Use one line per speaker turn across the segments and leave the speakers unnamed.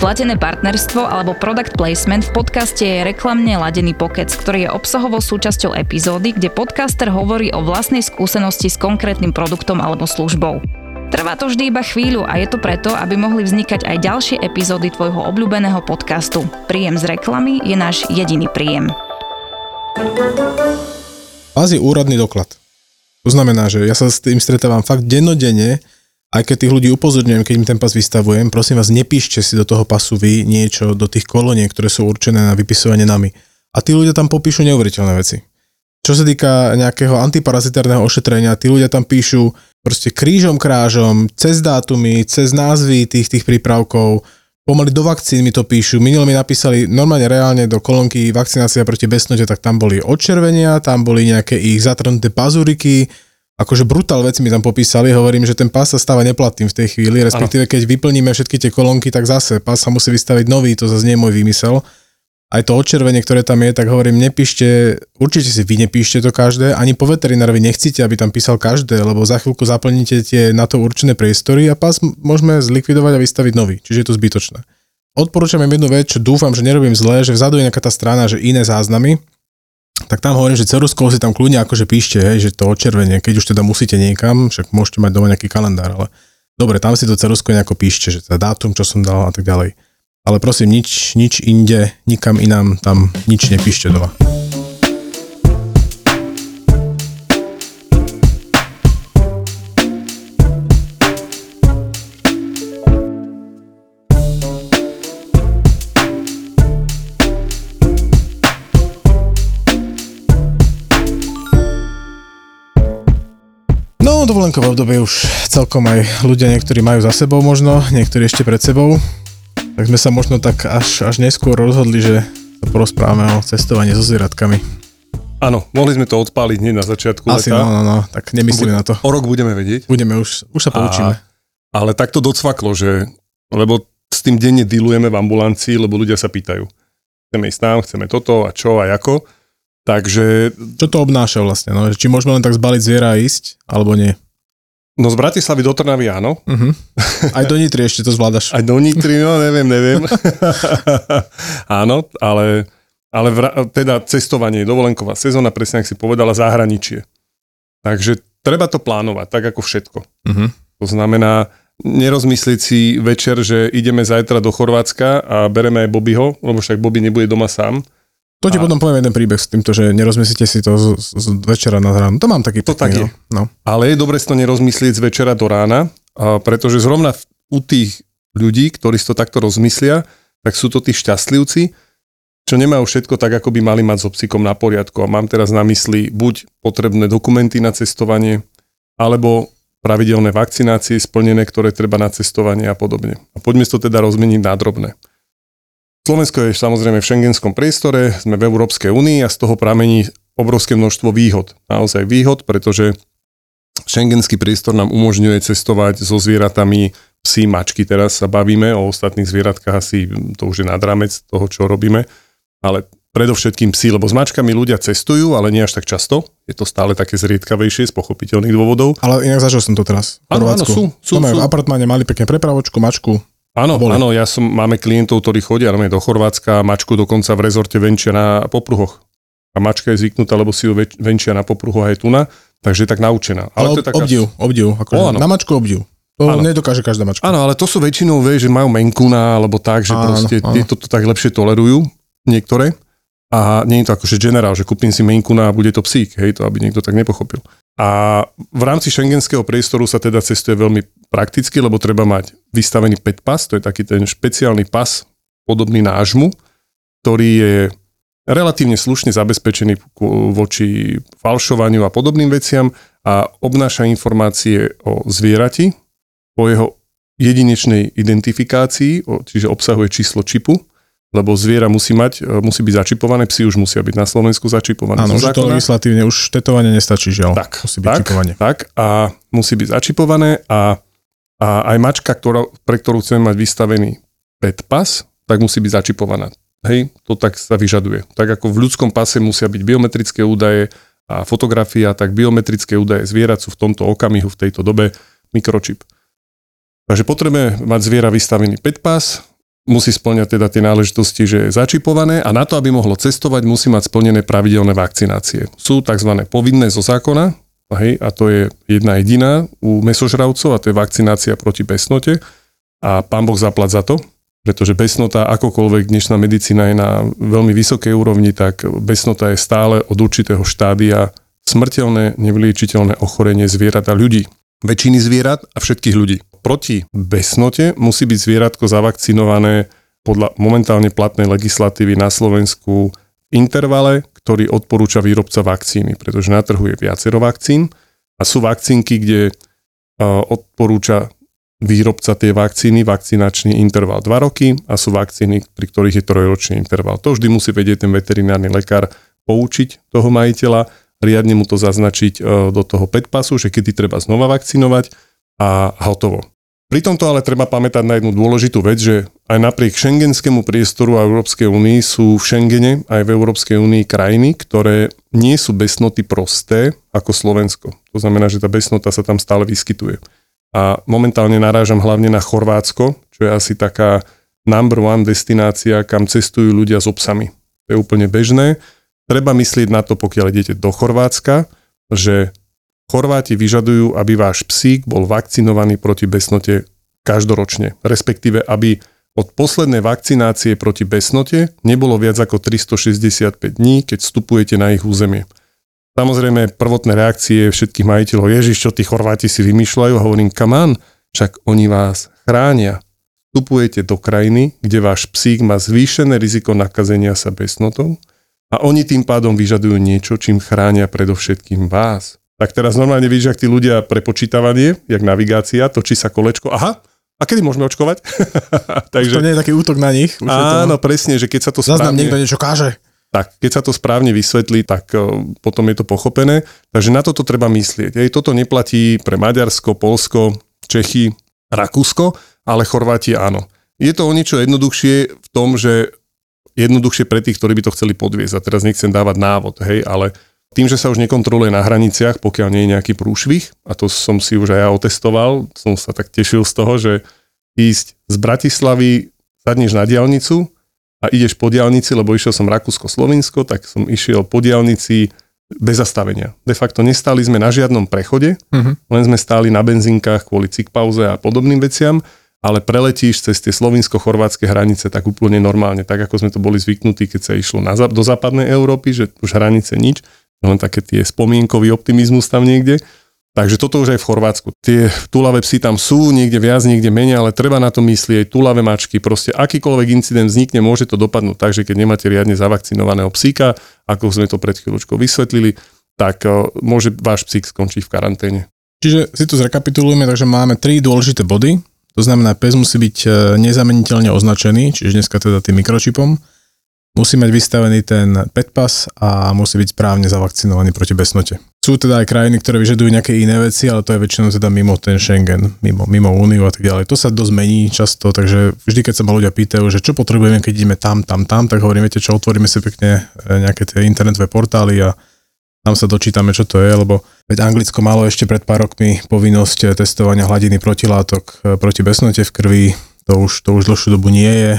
Platené partnerstvo alebo product placement v podcaste je reklamne ladený pokec, ktorý je obsahovou súčasťou epizódy, kde podcaster hovorí o vlastnej skúsenosti s konkrétnym produktom alebo službou. Trvá to vždy iba chvíľu a je to preto, aby mohli vznikať aj ďalšie epizódy tvojho obľúbeného podcastu. Príjem z reklamy je náš jediný príjem.
Pás je úradný doklad. To znamená, že ja sa s tým stretávam fakt dennodenne, aj keď tých ľudí upozorňujem, keď im ten pas vystavujem, prosím vás, nepíšte si do toho pasu vy niečo do tých koloniek, ktoré sú určené na vypisovanie nami. A tí ľudia tam popíšu neuveriteľné veci. Čo sa týka nejakého antiparazitárneho ošetrenia, tí ľudia tam píšu proste krížom krážom, cez dátumy, cez názvy tých, tých prípravkov, pomaly do vakcín mi to píšu. Minulé mi napísali normálne reálne do kolónky vakcinácia proti besnote, tak tam boli odčervenia, tam boli nejaké ich zatrhnuté pazuriky, akože brutál veci mi tam popísali, hovorím, že ten pás sa stáva neplatným v tej chvíli, respektíve keď vyplníme všetky tie kolónky, tak zase pás sa musí vystaviť nový, to zase nie je môj výmysel. Aj to odčervenie, ktoré tam je, tak hovorím, nepíšte, určite si vy nepíšte to každé, ani po veterinárovi nechcíte, aby tam písal každé, lebo za chvíľku zaplníte tie na to určené priestory a pás môžeme zlikvidovať a vystaviť nový, čiže je to zbytočné. Odporúčam im jednu vec, čo dúfam, že nerobím zle, že vzadu je nejaká tá strana, že iné záznamy, tak tam hovorím, že ceruskou si tam kľudne akože píšte, hej, že to odčervenie, keď už teda musíte niekam, však môžete mať doma nejaký kalendár, ale dobre, tam si to cerusko nejako píšte, že teda dátum, čo som dal a tak ďalej. Ale prosím, nič, nič inde, nikam inám, tam nič nepíšte doma. Dovolenkové obdobie už celkom aj ľudia niektorí majú za sebou možno, niektorí ešte pred sebou. Tak sme sa možno tak až, až neskôr rozhodli, že sa porozprávame o cestovaní so zvieratkami.
Áno, mohli sme to odpáliť hneď na začiatku
Asi,
leta.
no, no, no, tak nemyslíme na to.
O rok budeme vedieť.
Budeme už, už sa poučíme.
A, ale tak to docvaklo, že, lebo s tým denne dealujeme v ambulancii, lebo ľudia sa pýtajú. Chceme ísť tam, chceme toto a čo a ako. Takže...
Čo to obnáša vlastne? No? Či môžeme len tak zbaliť zviera a ísť, alebo nie?
No z Bratislavy do Trnavy áno.
Uh-huh. Aj do Nitry ešte to zvládaš.
Aj do Nitry, no neviem, neviem. áno, ale, ale vra, teda cestovanie, dovolenková sezóna, presne ak si povedala, zahraničie. Takže treba to plánovať, tak ako všetko. Uh-huh. To znamená, nerozmyslieť si večer, že ideme zajtra do Chorvátska a bereme aj Bobbyho, lebo však Bobby nebude doma sám
to ti a... potom poviem jeden príbeh s týmto, že nerozmyslíte si to z, z večera na ráno. To mám taký
To tak je.
No.
Ale je dobre si to nerozmyslieť z večera do rána, a pretože zrovna u tých ľudí, ktorí si to takto rozmyslia, tak sú to tí šťastlivci, čo nemajú všetko tak, ako by mali mať so psíkom na poriadku. A mám teraz na mysli buď potrebné dokumenty na cestovanie, alebo pravidelné vakcinácie splnené, ktoré treba na cestovanie a podobne. A poďme si to teda rozmeniť na drobné. Slovensko je samozrejme v šengenskom priestore, sme v Európskej únii a z toho pramení obrovské množstvo výhod. Naozaj výhod, pretože šengenský priestor nám umožňuje cestovať so zvieratami psi, mačky, teraz sa bavíme, o ostatných zvieratkách asi to už je nad rámec toho, čo robíme, ale predovšetkým psi, lebo s mačkami ľudia cestujú, ale nie až tak často. Je to stále také zriedkavejšie z pochopiteľných dôvodov.
Ale inak zažil som to teraz.
Áno, áno, sú. sú,
sú. v apartmáne mali pekne prepravočku, mačku,
Áno, boli. áno, ja som, máme klientov, ktorí chodia do Chorvátska, mačku dokonca v rezorte venčia na popruhoch. A mačka je zvyknutá, lebo si ju venčia na popruhoch aj tu na, takže je tak naučená.
Ale, ale to je taká... obdiv, obdiv. Akože na mačku obdiv. To ano. nedokáže každá mačka.
Áno, ale to sú väčšinou, vie, že majú menkuna, alebo tak, že áno, proste áno. tieto to tak lepšie tolerujú, niektoré. A nie je to akože generál, že kúpim si menkuna a bude to psík, hej, to aby niekto tak nepochopil. A v rámci šengenského priestoru sa teda cestuje veľmi prakticky, lebo treba mať vystavený 5 pas, to je taký ten špeciálny pas podobný nášmu, ktorý je relatívne slušne zabezpečený voči falšovaniu a podobným veciam a obnáša informácie o zvierati, o jeho jedinečnej identifikácii, čiže obsahuje číslo čipu lebo zviera musí mať, e, musí byť začipované, psi už musia byť na Slovensku začipované.
Áno, už to legislatívne, už tetovanie nestačí, žiaľ.
Tak,
musí byť
tak,
čipovanie.
tak a musí byť začipované a, a aj mačka, ktorá, pre ktorú chceme mať vystavený pet pas, tak musí byť začipovaná. Hej, to tak sa vyžaduje. Tak ako v ľudskom pase musia byť biometrické údaje a fotografia, tak biometrické údaje zvierat sú v tomto okamihu, v tejto dobe mikročip. Takže potrebujeme mať zviera vystavený pet pas, musí splňať teda tie náležitosti, že je začipované a na to, aby mohlo cestovať, musí mať splnené pravidelné vakcinácie. Sú tzv. povinné zo zákona, hej, a to je jedna jediná u mesožravcov a to je vakcinácia proti besnote a pán Boh zaplat za to, pretože besnota, akokoľvek dnešná medicína je na veľmi vysokej úrovni, tak besnota je stále od určitého štádia smrteľné, nevyliečiteľné ochorenie zvierat a ľudí. Väčšiny zvierat a všetkých ľudí proti besnote musí byť zvieratko zavakcinované podľa momentálne platnej legislatívy na Slovensku v intervale, ktorý odporúča výrobca vakcíny, pretože na trhu je viacero vakcín a sú vakcínky, kde odporúča výrobca tie vakcíny, vakcinačný interval 2 roky a sú vakcíny, pri ktorých je trojročný interval. To vždy musí vedieť ten veterinárny lekár poučiť toho majiteľa, riadne mu to zaznačiť do toho petpasu, že kedy treba znova vakcinovať a hotovo. Pri tomto ale treba pamätať na jednu dôležitú vec, že aj napriek šengenskému priestoru a Európskej únii sú v Schengene aj v Európskej únii krajiny, ktoré nie sú besnoty prosté ako Slovensko. To znamená, že tá besnota sa tam stále vyskytuje. A momentálne narážam hlavne na Chorvátsko, čo je asi taká number one destinácia, kam cestujú ľudia s obsami. To je úplne bežné. Treba myslieť na to, pokiaľ idete do Chorvátska, že Chorváti vyžadujú, aby váš psík bol vakcinovaný proti besnote každoročne, respektíve aby od poslednej vakcinácie proti besnote nebolo viac ako 365 dní, keď vstupujete na ich územie. Samozrejme, prvotné reakcie všetkých majiteľov, Ježiš, čo tí Chorváti si vymýšľajú, hovorím, kamán, však oni vás chránia. Vstupujete do krajiny, kde váš psík má zvýšené riziko nakazenia sa besnotou a oni tým pádom vyžadujú niečo, čím chránia predovšetkým vás tak teraz normálne vidíš, ak tí ľudia prepočítavanie, jak navigácia, točí sa kolečko, aha, a kedy môžeme očkovať?
Takže, to nie je taký útok na nich?
Už áno, to... presne, že keď sa to
správne... Zaznam niekto niečo káže.
Tak, keď sa to správne vysvetlí, tak uh, potom je to pochopené. Takže na toto treba myslieť. Ej, toto neplatí pre Maďarsko, Polsko, Čechy, Rakúsko, ale Chorváti áno. Je to o niečo jednoduchšie v tom, že jednoduchšie pre tých, ktorí by to chceli podviezť. A teraz nechcem dávať návod, hej, ale tým, že sa už nekontroluje na hraniciach, pokiaľ nie je nejaký prúšvih, a to som si už aj ja otestoval, som sa tak tešil z toho, že ísť z Bratislavy, sadneš na diálnicu a ideš po diálnici, lebo išiel som Rakúsko-Slovinsko, tak som išiel po diálnici bez zastavenia. De facto nestáli sme na žiadnom prechode, uh-huh. len sme stáli na benzínkach kvôli pauze a podobným veciam, ale preletíš cez tie slovinsko-chorvátske hranice tak úplne normálne, tak ako sme to boli zvyknutí, keď sa išlo na, do západnej Európy, že už hranice nič len také tie spomienkový optimizmus tam niekde. Takže toto už aj v Chorvátsku. Tie tulavé psy tam sú, niekde viac, niekde menej, ale treba na to myslieť, tulavé mačky, proste akýkoľvek incident vznikne, môže to dopadnúť tak, že keď nemáte riadne zavakcinovaného psíka, ako sme to pred chvíľočkou vysvetlili, tak e, môže váš psík skončiť v karanténe.
Čiže si tu zrekapitulujeme, takže máme tri dôležité body. To znamená, pes musí byť e, nezameniteľne označený, čiže dneska teda tým mikročipom musí mať vystavený ten petpas a musí byť správne zavakcinovaný proti besnote. Sú teda aj krajiny, ktoré vyžadujú nejaké iné veci, ale to je väčšinou teda mimo ten Schengen, mimo, mimo Úniu a tak ďalej. To sa dosť mení často, takže vždy, keď sa ma ľudia pýtajú, že čo potrebujeme, keď ideme tam, tam, tam, tak hovorím, viete čo, otvoríme si pekne e, nejaké tie internetové portály a tam sa dočítame, čo to je, lebo veď Anglicko malo ešte pred pár rokmi povinnosť testovania hladiny protilátok e, proti besnote v krvi, to už, to už dlhšiu dobu nie je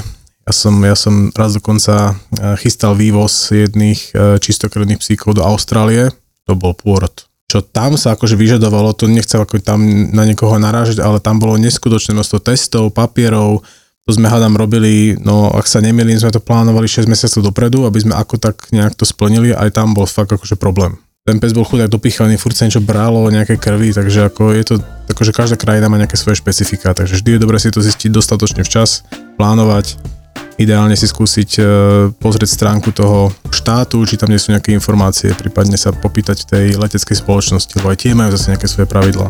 ja som, ja som raz dokonca e, chystal vývoz jedných e, čistokrvných psíkov do Austrálie, to bol pôrod. Čo tam sa akože vyžadovalo, to nechcem ako tam na niekoho narážať, ale tam bolo neskutočné množstvo testov, papierov, to sme hádam robili, no ak sa nemýlim, sme to plánovali 6 mesiacov dopredu, aby sme ako tak nejak to splnili, aj tam bol fakt akože problém. Ten pes bol chudák dopichaný, furt sa niečo bralo, nejaké krvi, takže ako je to, akože každá krajina má nejaké svoje špecifika, takže vždy je dobré si to zistiť dostatočne včas, plánovať, ideálne si skúsiť e, pozrieť stránku toho štátu, či tam nie sú nejaké informácie, prípadne sa popýtať tej leteckej spoločnosti, lebo aj tie majú zase nejaké svoje pravidlá.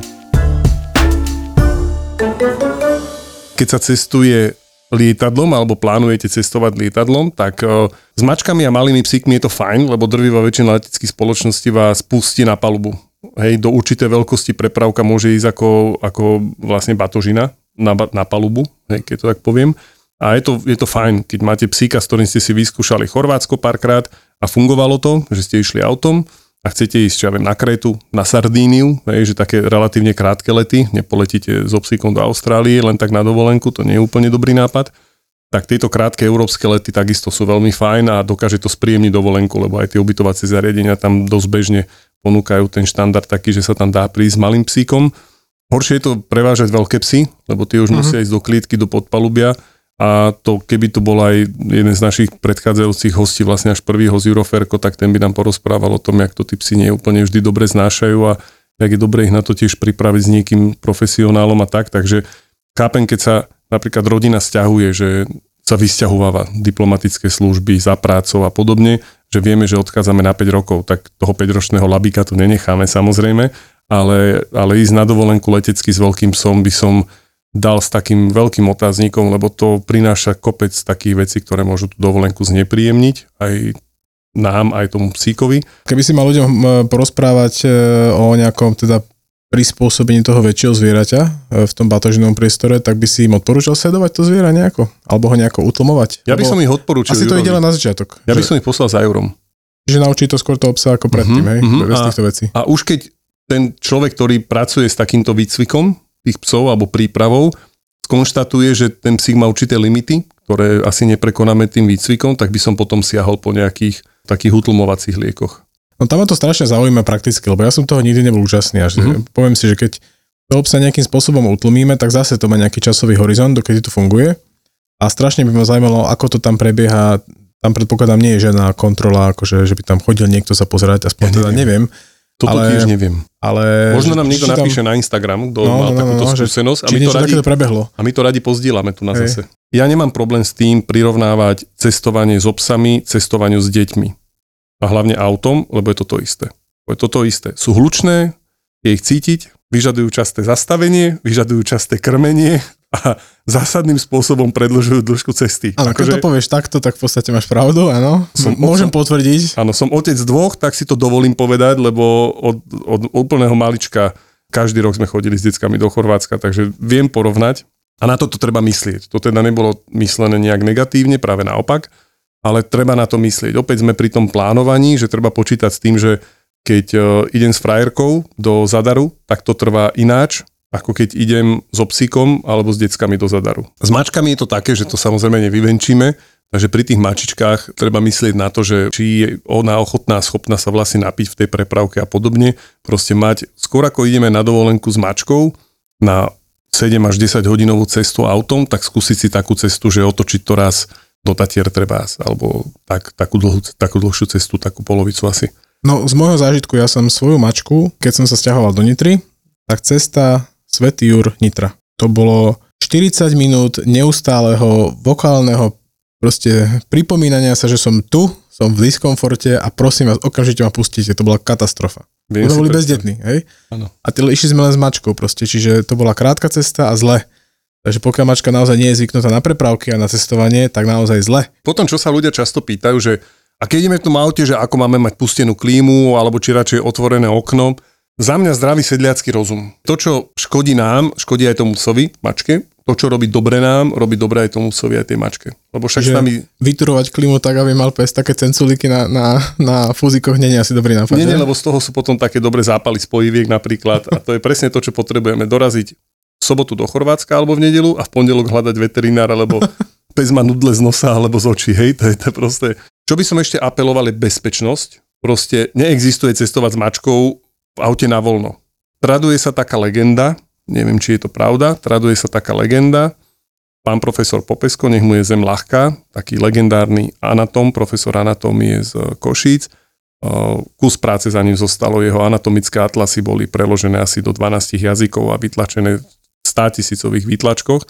Keď sa cestuje lietadlom alebo plánujete cestovať lietadlom, tak uh, s mačkami a malými psíkmi je to fajn, lebo drvivá väčšina leteckých spoločností vás pustí na palubu. Hej, do určitej veľkosti prepravka môže ísť ako, ako vlastne batožina na, na palubu, hej, keď to tak poviem. A je to, je to fajn, keď máte psíka, s ktorým ste si vyskúšali Chorvátsko párkrát a fungovalo to, že ste išli autom a chcete ísť, ja viem, na Krétu, na Sardíniu, hej, že také relatívne krátke lety, nepoletíte so psíkom do Austrálie len tak na dovolenku, to nie je úplne dobrý nápad, tak tieto krátke európske lety takisto sú veľmi fajn a dokáže to spríjemniť dovolenku, lebo aj tie ubytovacie zariadenia tam dosť bežne ponúkajú ten štandard taký, že sa tam dá prísť s malým psíkom. Horšie je to prevážať veľké psy, lebo tie už uh-huh. musia ísť do klietky, do podpalubia a to, keby to bol aj jeden z našich predchádzajúcich hostí, vlastne až prvýho z Euroferko, tak ten by nám porozprával o tom, jak to tí psi nie úplne vždy dobre znášajú a jak je dobre ich na to tiež pripraviť s niekým profesionálom a tak. Takže chápem, keď sa napríklad rodina stiahuje, že sa vysťahováva diplomatické služby za prácou a podobne, že vieme, že odchádzame na 5 rokov, tak toho 5-ročného labíka tu nenecháme samozrejme, ale, ale ísť na dovolenku letecky s veľkým psom by som dal s takým veľkým otáznikom, lebo to prináša kopec takých vecí, ktoré môžu tú dovolenku znepríjemniť aj nám, aj tomu psíkovi.
Keby si mal ľuďom porozprávať e, o nejakom teda prispôsobení toho väčšieho zvieraťa e, v tom batožnom priestore, tak by si im odporúčal sledovať to zviera nejako? Alebo ho nejako utlmovať?
Ja by som ich odporúčil.
Asi to ide len na začiatok.
Ja že... by som ich poslal za eurom.
Že naučí to skôr toho psa ako predtým, uh-huh, hej? Uh-huh. Bez týchto vecí.
A už keď ten človek, ktorý pracuje s takýmto výcvikom, tých psov alebo prípravou, skonštatuje, že ten psík má určité limity, ktoré asi neprekonáme tým výcvikom, tak by som potom siahol po nejakých takých utlmovacích liekoch.
No tam ma to strašne zaujíma prakticky, lebo ja som toho nikdy nebol účastný. Až mm-hmm. Poviem si, že keď toho psa nejakým spôsobom utlmíme, tak zase to má nejaký časový horizont, dokedy to funguje. A strašne by ma zaujímalo, ako to tam prebieha. Tam predpokladám nie je žiadna kontrola, akože, že by tam chodil niekto sa pozerať, aspoň ja teda neviem.
Toto ale, tiež neviem.
Ale,
Možno nám niekto napíše na Instagram, kto no, mal no, no, takúto no, skúsenosť.
A my, to radi, prebehlo.
a my to radi pozdieľame tu na Hej. zase. Ja nemám problém s tým prirovnávať cestovanie s obsami, cestovaniu s deťmi. A hlavne autom, lebo je to to isté. Je to to isté. Sú hlučné, je ich cítiť, vyžadujú časté zastavenie, vyžadujú časté krmenie a zásadným spôsobom predlžujú dĺžku cesty.
Áno, keď akože to povieš takto, tak v podstate máš pravdu, áno. Som, Môžem som, potvrdiť.
Áno, som otec dvoch, tak si to dovolím povedať, lebo od, od úplného malička každý rok sme chodili s deckami do Chorvátska, takže viem porovnať. A na toto treba myslieť. To teda nebolo myslené nejak negatívne, práve naopak, ale treba na to myslieť. Opäť sme pri tom plánovaní, že treba počítať s tým, že keď uh, idem s frajerkou do Zadaru, tak to trvá ináč, ako keď idem s obsíkom alebo s deckami do zadaru. S mačkami je to také, že to samozrejme nevyvenčíme, takže pri tých mačičkách treba myslieť na to, že či je ona ochotná, schopná sa vlastne napiť v tej prepravke a podobne. Proste mať, skôr ako ideme na dovolenku s mačkou na 7 až 10 hodinovú cestu autom, tak skúsiť si takú cestu, že otočiť to raz do Tatier treba, alebo tak, takú, dlhú, takú dlhšiu cestu, takú polovicu asi.
No z môjho zážitku, ja som svoju mačku, keď som sa stiahoval do Nitry, tak cesta Svetý Jur Nitra. To bolo 40 minút neustáleho vokálneho proste pripomínania sa, že som tu, som v diskomforte a prosím vás, okamžite ma pustíte. To bola katastrofa. Viem to boli bezdetní, hej? Ano. A tí išli sme len s mačkou proste, čiže to bola krátka cesta a zle. Takže pokiaľ mačka naozaj nie je zvyknutá na prepravky a na cestovanie, tak naozaj zle.
Potom, čo sa ľudia často pýtajú, že a keď ideme v tom aute, že ako máme mať pustenú klímu, alebo či radšej otvorené okno, za mňa zdravý sedliacký rozum. To, čo škodí nám, škodí aj tomu psovi, mačke. To, čo robí dobre nám, robí dobre aj tomu psovi, aj tej mačke. Lebo však
že nami... Vyturovať klimu tak, aby mal pes také cenculíky na, na, na fúzikoch, nie je asi dobrý nápad.
Nie, nie, lebo z toho sú potom také dobré zápaly spojiviek napríklad. A to je presne to, čo potrebujeme. Doraziť v sobotu do Chorvátska alebo v nedelu a v pondelok hľadať veterinára, lebo pes má nudle z nosa alebo z očí. Hej, to je to proste... Čo by som ešte apeloval je bezpečnosť. Proste neexistuje cestovať s mačkou aute na voľno. Traduje sa taká legenda, neviem, či je to pravda, traduje sa taká legenda, pán profesor Popesko, nech mu je zem ľahká, taký legendárny anatom, profesor anatómie z Košíc, kus práce za ním zostalo, jeho anatomické atlasy boli preložené asi do 12 jazykov a vytlačené v 100 tisícových výtlačkoch.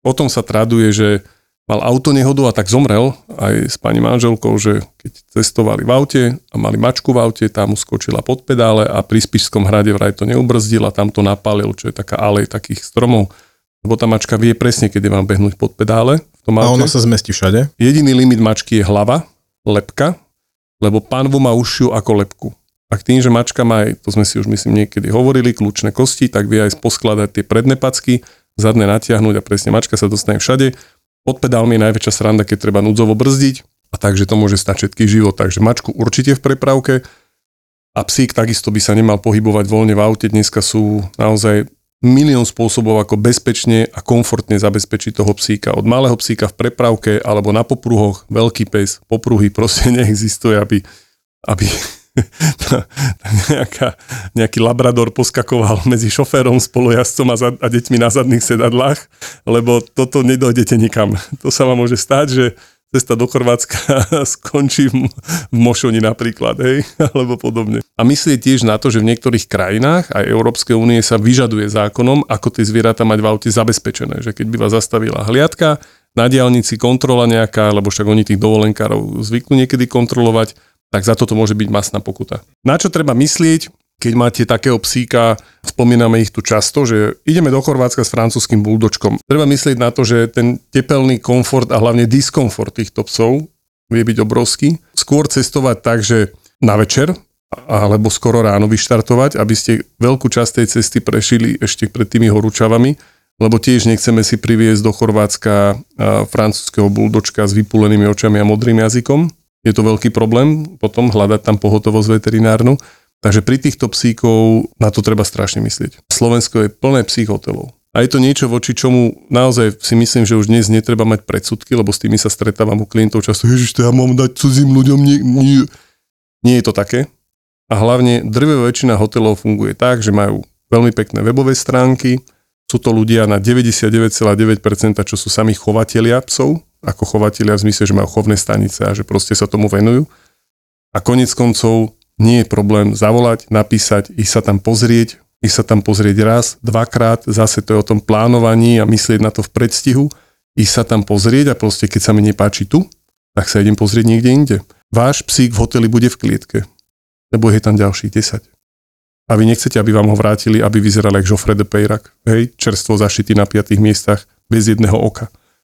Potom sa traduje, že mal auto nehodu a tak zomrel aj s pani manželkou, že keď cestovali v aute a mali mačku v aute, tá mu skočila pod pedále a pri Spišskom hrade vraj to neubrzdil a tam to napálil, čo je taká alej takých stromov. lebo tá mačka vie presne, kedy vám behnúť pod pedále. V tom
A ona sa zmestí všade.
Jediný limit mačky je hlava, lepka, lebo panvu má užšiu ako lepku. A k tým, že mačka má to sme si už myslím niekedy hovorili, kľúčne kosti, tak vie aj poskladať tie predné packy, zadné natiahnuť a presne mačka sa dostane všade. Pod pedálmi je najväčšia sranda, keď treba núdzovo brzdiť a takže to môže stať všetký život. Takže mačku určite v prepravke a psík takisto by sa nemal pohybovať voľne v aute. Dneska sú naozaj milión spôsobov, ako bezpečne a komfortne zabezpečiť toho psíka. Od malého psíka v prepravke alebo na popruhoch, veľký pes, popruhy proste neexistuje, aby, aby nejaká, nejaký labrador poskakoval medzi šoférom, spolujazdcom a, za, a deťmi na zadných sedadlách, lebo toto nedojdete nikam. To sa vám môže stať, že cesta do Chorvátska skončí v, Mošoni napríklad, hej, alebo podobne. A myslieť tiež na to, že v niektorých krajinách aj Európskej únie sa vyžaduje zákonom, ako tie zvieratá mať v aute zabezpečené, že keď by vás zastavila hliadka, na diálnici kontrola nejaká, lebo však oni tých dovolenkárov zvyknú niekedy kontrolovať, tak za toto môže byť masná pokuta. Na čo treba myslieť, keď máte takého psíka, spomíname ich tu často, že ideme do Chorvátska s francúzským buldočkom. Treba myslieť na to, že ten tepelný komfort a hlavne diskomfort týchto psov vie byť obrovský. Skôr cestovať tak, že na večer alebo skoro ráno vyštartovať, aby ste veľkú časť tej cesty prešili ešte pred tými horúčavami, lebo tiež nechceme si priviesť do Chorvátska francúzského buldočka s vypulenými očami a modrým jazykom. Je to veľký problém potom hľadať tam pohotovosť veterinárnu. Takže pri týchto psíkov na to treba strašne myslieť. Slovensko je plné psích hotelov. A je to niečo, voči čomu naozaj si myslím, že už dnes netreba mať predsudky, lebo s tými sa stretávam u klientov často, ježiš, to ja mám dať cudzím ľuďom, nie, nie. nie je to také. A hlavne drvivá väčšina hotelov funguje tak, že majú veľmi pekné webové stránky, sú to ľudia na 99,9%, čo sú sami chovatelia psov, ako chovatelia v zmysle, že majú chovné stanice a že proste sa tomu venujú. A konec koncov nie je problém zavolať, napísať, ísť sa tam pozrieť, ísť sa tam pozrieť raz, dvakrát, zase to je o tom plánovaní a myslieť na to v predstihu, ísť sa tam pozrieť a proste keď sa mi nepáči tu, tak sa idem pozrieť niekde inde. Váš psík v hoteli bude v klietke, lebo je tam ďalších 10. A vy nechcete, aby vám ho vrátili, aby vyzeral ako Joffre de Peyrac, hej, čerstvo zašitý na piatých miestach, bez jedného oka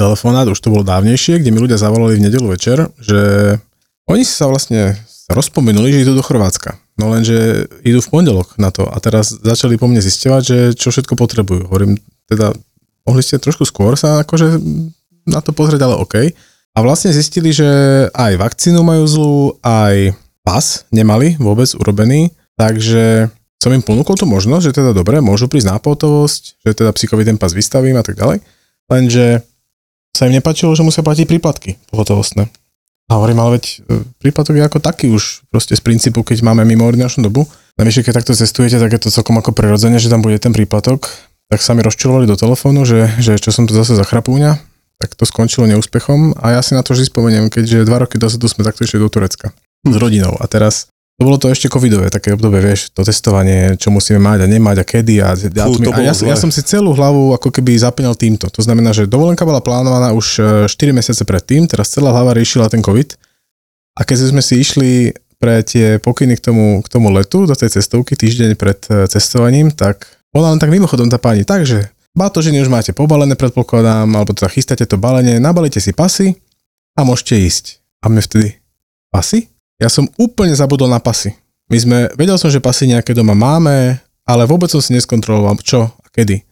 telefonát, už to bolo dávnejšie, kde mi ľudia zavolali v nedelu večer, že oni sa vlastne rozpomenuli, že idú do Chorvátska. No lenže idú v pondelok na to a teraz začali po mne zisťovať, že čo všetko potrebujú. Hovorím, teda mohli ste trošku skôr sa akože na to pozrieť, ale OK. A vlastne zistili, že aj vakcínu majú zlú, aj pas nemali vôbec urobený, takže som im ponúkol tú možnosť, že teda dobre, môžu prísť na pohotovosť, že teda psíkovi ten pas vystavím a tak ďalej. Lenže sa im nepačilo, že musia platiť príplatky pohotovostné. A hovorím, ale veď e, príplatok je ako taký už proste z princípu, keď máme mimo ordinačnú dobu. Navyše, keď takto cestujete, tak je to celkom ako prirodzene, že tam bude ten príplatok. Tak sa mi rozčilovali do telefónu, že, že čo som to zase za chrapúňa, tak to skončilo neúspechom a ja si na to vždy spomeniem, keďže dva roky dozadu sme takto išli do Turecka s rodinou a teraz to bolo to ešte covidové, také obdobie, vieš, to testovanie, čo musíme mať a nemať a kedy a
to
A ja,
bolo
ja
zlé.
som si celú hlavu ako keby zaplňal týmto. To znamená, že dovolenka bola plánovaná už e, 4 mesiace predtým, teraz celá hlava riešila ten covid. A keď sme si išli pre tie pokyny k tomu, k tomu letu, do tej cestovky, týždeň pred e, cestovaním, tak bola len tak mimochodom tá pani, takže batožiny už máte pobalené, predpokladám, alebo teda chystáte to balenie, nabalíte si pasy a môžete ísť. A mne vtedy, pasy? Ja som úplne zabudol na pasy. My sme, vedel som, že pasy nejaké doma máme, ale vôbec som si neskontroloval, čo a kedy.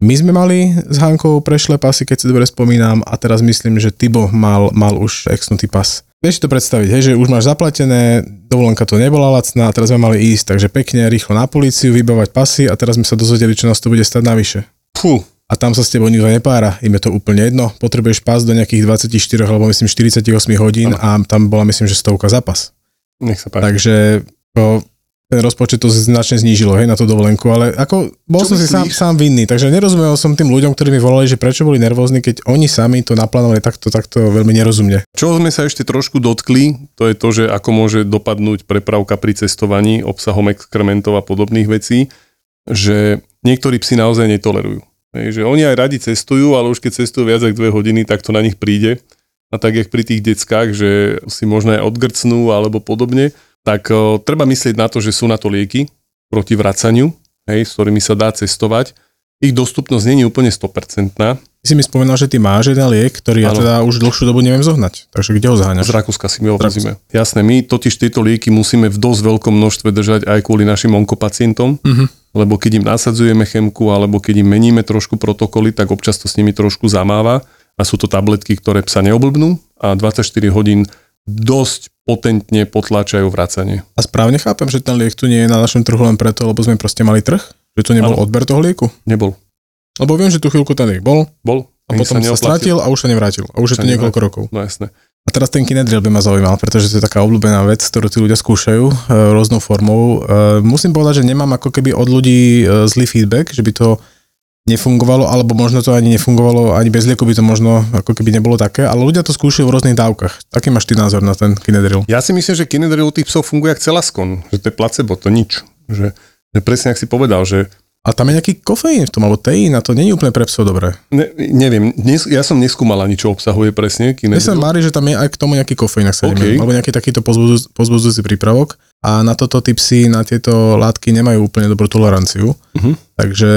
My sme mali s Hankou prešle pasy, keď si dobre spomínam, a teraz myslím, že Tibo mal, mal už exnutý pas. Vieš si to predstaviť, hej, že už máš zaplatené, dovolenka to nebola lacná, a teraz sme mali ísť, takže pekne, rýchlo na políciu, vybavať pasy a teraz sme sa dozvedeli, čo nás to bude stať navyše.
Fú,
A tam sa s tebou nikto nepára, im je to úplne jedno, potrebuješ pas do nejakých 24 alebo myslím 48 hodín a tam bola myslím, že stovka za pas.
nech sa páči.
Takže o, ten rozpočet to značne znížilo, hej, na tú dovolenku, ale ako bol
Čo
som si sám,
myslíš?
sám vinný, takže nerozumel som tým ľuďom, ktorí mi volali, že prečo boli nervózni, keď oni sami to naplánovali takto, takto veľmi nerozumne.
Čo sme sa ešte trošku dotkli, to je to, že ako môže dopadnúť prepravka pri cestovaní obsahom exkrementov a podobných vecí, že niektorí psi naozaj netolerujú. Hej, že oni aj radi cestujú, ale už keď cestujú viac ako dve hodiny, tak to na nich príde. A tak jak pri tých deckách, že si možno aj odgrcnú alebo podobne, tak o, treba myslieť na to, že sú na to lieky proti vracaniu, hej, s ktorými sa dá cestovať. Ich dostupnosť je úplne 100%.
Ty si mi spomenul, že ty máš jeden liek, ktorý ja
Áno.
teda už dlhšiu dobu neviem zohnať. Takže kde ho
Z
zháňaš?
Rakúska si my ho vozíme. Jasné, my totiž tieto lieky musíme v dosť veľkom množstve držať aj kvôli našim onkopacientom,
Mhm.
lebo keď im nasadzujeme chemku alebo keď im meníme trošku protokoly, tak občas to s nimi trošku zamáva a sú to tabletky, ktoré psa neoblbnú a 24 hodín dosť potentne potláčajú vracanie.
A správne chápem, že ten liek tu nie je na našom trhu len preto, lebo sme proste mali trh? Že tu nebol
Áno.
odber toho lieku?
Nebol.
Lebo viem, že tu chvíľku ten liek bol
Bol.
a potom sa,
neoplatil.
stratil a už sa nevrátil. A už je
Sa
to niekoľko rokov.
No jasné.
A teraz ten Kinedril by ma zaujímal, pretože to je taká obľúbená vec, ktorú tí ľudia skúšajú e, rôznou formou. E, musím povedať, že nemám ako keby od ľudí e, zlý feedback, že by to nefungovalo, alebo možno to ani nefungovalo, ani bez lieku by to možno ako keby nebolo také, ale ľudia to skúšajú v rôznych dávkach. Aký máš ty názor na ten Kinedril?
Ja si myslím, že Kinedril u tých psov funguje ako celaskon, že to je placebo, to nič. Že, že presne, ak si povedal, že
A tam je nejaký kofeín v tom, alebo teín, a to nie je úplne pre psov dobré.
ne, neviem, dnes, ja som neskúmal ani, čo obsahuje presne
Mne sa
Kinedril.
mári, že tam je aj k tomu nejaký kofeín, ak sa
OK.
okay. alebo nejaký takýto pozbudzujúci, prípravok. A na toto tí psi, na tieto látky nemajú úplne dobrú toleranciu.
Mhm.
Takže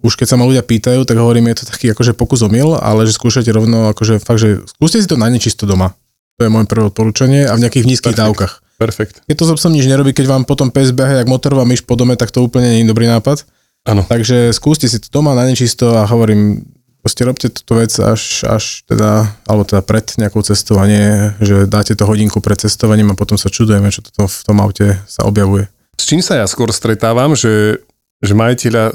už keď sa ma ľudia pýtajú, tak hovorím, je to taký akože pokus omyl, ale že skúšate rovno, akože fakt, že skúste si to na nečisto doma. To je moje prvé odporúčanie a v nejakých nízkych
Perfekt.
dávkach.
Perfekt.
Keď to so nič nerobí, keď vám potom pes beha jak motorová myš po dome, tak to úplne nie je dobrý nápad.
Áno.
Takže skúste si to doma na nečisto a hovorím, proste robte túto vec až, až teda, alebo teda pred nejakou cestovanie, že dáte to hodinku pred cestovaním a potom sa čudujeme, čo toto v tom aute sa objavuje.
S čím sa ja skôr stretávam, že, že majiteľia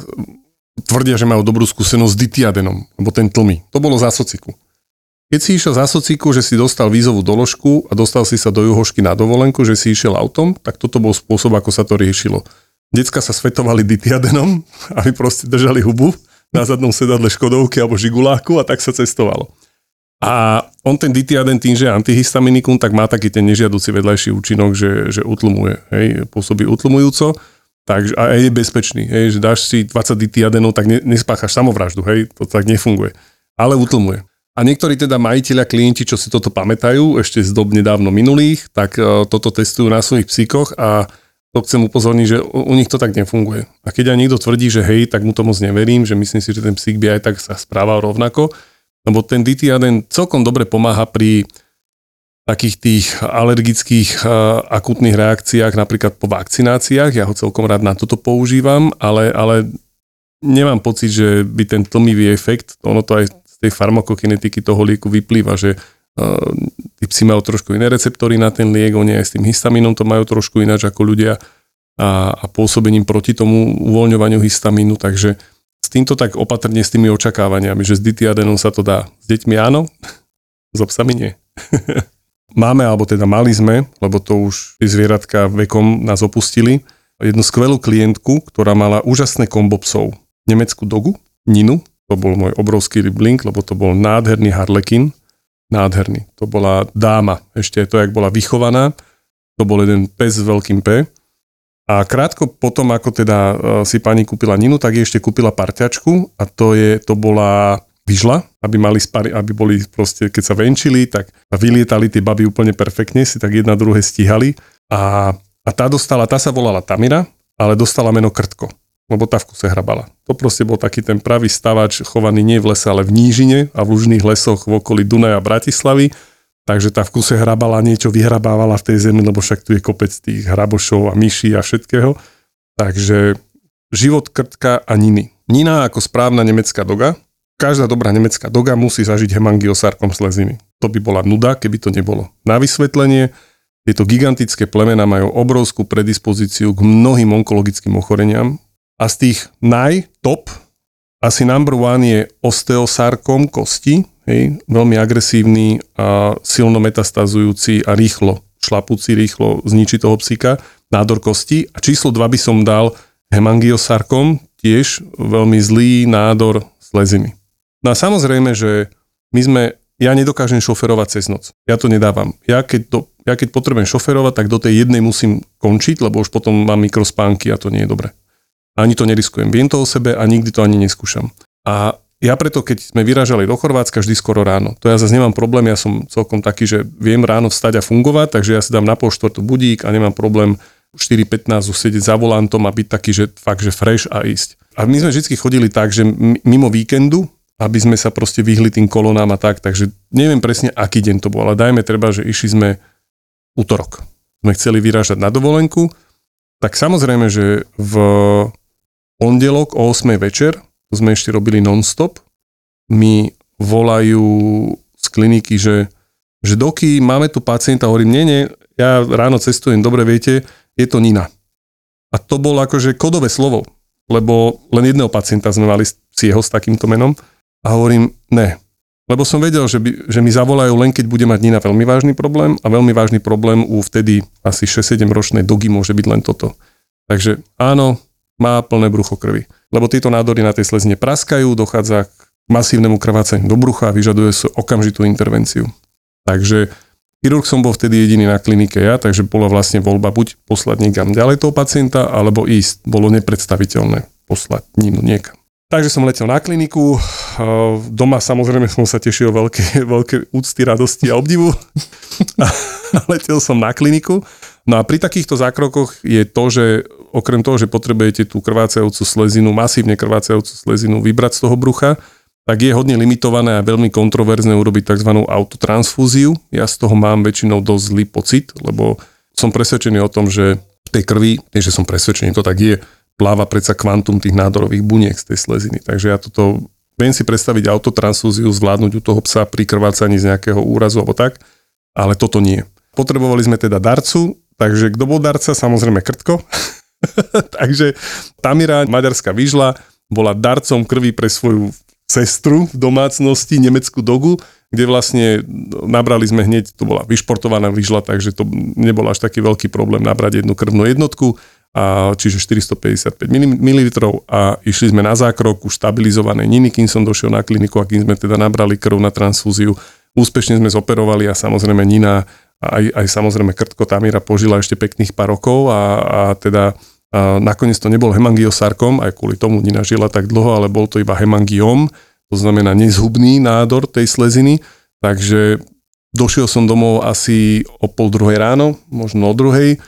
tvrdia, že majú dobrú skúsenosť s ditiadenom, alebo ten tlmy. To bolo za sociku. Keď si išiel za sociku, že si dostal vízovú doložku a dostal si sa do Juhošky na dovolenku, že si išiel autom, tak toto bol spôsob, ako sa to riešilo. Decka sa svetovali ditiadenom, aby proste držali hubu na zadnom sedadle Škodovky alebo Žiguláku a tak sa cestovalo. A on ten ditiaden tým, že je antihistaminikum, tak má taký ten nežiaduci vedľajší účinok, že, že utlmuje, hej, pôsobí utlmujúco takže, a je bezpečný, hej, že dáš si 20 ditiadenov, tak ne, nespáchaš samovraždu, hej, to tak nefunguje. Ale utlmuje. A niektorí teda majiteľia, klienti, čo si toto pamätajú, ešte z dob nedávno minulých, tak uh, toto testujú na svojich psíkoch a to chcem upozorniť, že u, nich to tak nefunguje. A keď aj niekto tvrdí, že hej, tak mu to moc neverím, že myslím si, že ten psík by aj tak sa správal rovnako, lebo ten ditiaden celkom dobre pomáha pri takých tých alergických uh, akutných reakciách, napríklad po vakcináciách. Ja ho celkom rád na toto používam, ale, ale nemám pocit, že by ten tlmivý efekt, ono to aj z tej farmakokinetiky toho lieku vyplýva, že tí psi majú trošku iné receptory na ten liek, oni aj s tým histamínom to majú trošku ináč ako ľudia a, a pôsobením proti tomu uvoľňovaniu histamínu, takže s týmto tak opatrne s tými očakávaniami, že s ditiadenom sa to dá. S deťmi áno, s obsami nie. Máme, alebo teda mali sme, lebo to už tí zvieratka vekom nás opustili, jednu skvelú klientku, ktorá mala úžasné kombo psov. Nemeckú dogu, Ninu, to bol môj obrovský rybling, lebo to bol nádherný harlekin, nádherný. To bola dáma, ešte to, jak bola vychovaná, to bol jeden pes s veľkým P. A krátko potom, ako teda e, si pani kúpila Ninu, tak jej ešte kúpila parťačku a to, je, to bola vyžla, aby mali spari, aby boli proste, keď sa venčili, tak vylietali tie baby úplne perfektne, si tak jedna druhé stíhali a, a tá dostala, tá sa volala Tamira, ale dostala meno Krtko, lebo tá v kuse hrabala. To proste bol taký ten pravý stavač, chovaný nie v lese, ale v nížine a v lužných lesoch v okolí Dunaja a Bratislavy, takže tá v kuse hrabala, niečo vyhrabávala v tej zemi, lebo však tu je kopec tých hrabošov a myší a všetkého. Takže život Krtka a Niny. Nina ako správna nemecká doga, každá dobrá nemecká doga musí zažiť hemangiosarkom sleziny. To by bola nuda, keby to nebolo. Na vysvetlenie, tieto gigantické plemena majú obrovskú predispozíciu k mnohým onkologickým ochoreniam a z tých naj-top asi number one je osteosarkom kosti, hej, veľmi agresívny a silno metastazujúci a rýchlo, šlapúci rýchlo zničí toho psíka, nádor kosti. A číslo 2 by som dal hemangiosarkom, tiež veľmi zlý nádor sleziny. No a samozrejme, že my sme, ja nedokážem šoferovať cez noc. Ja to nedávam. Ja keď, do, ja keď potrebujem šoferovať, tak do tej jednej musím končiť, lebo už potom mám mikrospánky a to nie je dobre. Ani to neriskujem. Viem to o sebe a nikdy to ani neskúšam. A ja preto, keď sme vyrážali do Chorvátska, vždy skoro ráno. To ja zase nemám problém, ja som celkom taký, že viem ráno vstať a fungovať, takže ja si dám na pol štvrtú budík a nemám problém 4.15 už sedieť za volantom a byť taký, že fakt, že fresh a ísť. A my sme vždy chodili tak, že mimo víkendu, aby sme sa proste vyhli tým kolonám a tak, takže neviem presne, aký deň to bol, ale dajme treba, že išli sme útorok. Sme chceli vyrážať na dovolenku, tak samozrejme, že v pondelok o 8 večer, to sme ešte robili non-stop, mi volajú z kliniky, že, že doky, máme tu pacienta, hovorím, nie, nie, ja ráno cestujem, dobre viete, je to Nina. A to bolo akože kodové slovo, lebo len jedného pacienta sme mali s jeho s takýmto menom a hovorím, ne. Lebo som vedel, že, by, že mi zavolajú len keď bude mať Nina veľmi vážny problém a veľmi vážny problém u vtedy asi 6-7 ročnej dogy môže byť len toto. Takže áno, má plné brucho krvi. Lebo tieto nádory na tej slezine praskajú, dochádza k masívnemu krvácaniu do brucha a vyžaduje sa okamžitú intervenciu. Takže chirurg som bol vtedy jediný na klinike ja, takže bola vlastne voľba buď poslať niekam ďalej toho pacienta, alebo ísť. Bolo nepredstaviteľné poslať ním niekam. Takže som letel na kliniku, doma samozrejme som sa tešil veľké, veľké úcty, radosti a obdivu. A letel som na kliniku. No a pri takýchto zákrokoch je to, že okrem toho, že potrebujete tú krvácajúcu slezinu, masívne krvácajúcu slezinu vybrať z toho brucha, tak je hodne limitované a veľmi kontroverzné urobiť tzv. autotransfúziu. Ja z toho mám väčšinou dosť zlý pocit, lebo som presvedčený o tom, že v tej krvi, nie že som presvedčený, to tak je, pláva predsa kvantum tých nádorových buniek z tej sleziny. Takže ja toto viem si predstaviť autotransfúziu, zvládnuť u toho psa pri krvácaní z nejakého úrazu alebo tak, ale toto nie. Potrebovali sme teda darcu, takže kto bol darca? Samozrejme Krtko. takže Tamira, maďarská výžla, bola darcom krvi pre svoju sestru v domácnosti, nemeckú dogu, kde vlastne nabrali sme hneď, to bola vyšportovaná výžla, takže to nebol až taký veľký problém nabrať jednu krvnú jednotku a, čiže 455 ml a išli sme na zákrok už stabilizované niny, kým som došiel na kliniku a kým sme teda nabrali krv na transfúziu. Úspešne sme zoperovali a samozrejme Nina aj, aj samozrejme Krtko Tamira požila ešte pekných pár rokov a, a teda nakoniec to nebol hemangiosarkom, aj kvôli tomu Nina tak dlho, ale bol to iba hemangiom, to znamená nezhubný nádor tej sleziny, takže došiel som domov asi o pol druhej ráno, možno o druhej,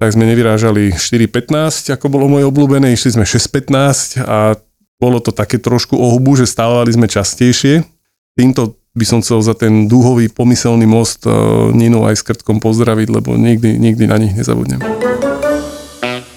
tak sme nevyrážali 4.15, ako bolo moje obľúbené, išli sme 6.15 a bolo to také trošku o hubu, že stávali sme častejšie. Týmto by som chcel za ten dúhový pomyselný most uh, Ninu aj s Krtkom pozdraviť, lebo nikdy, nikdy na nich nezabudnem.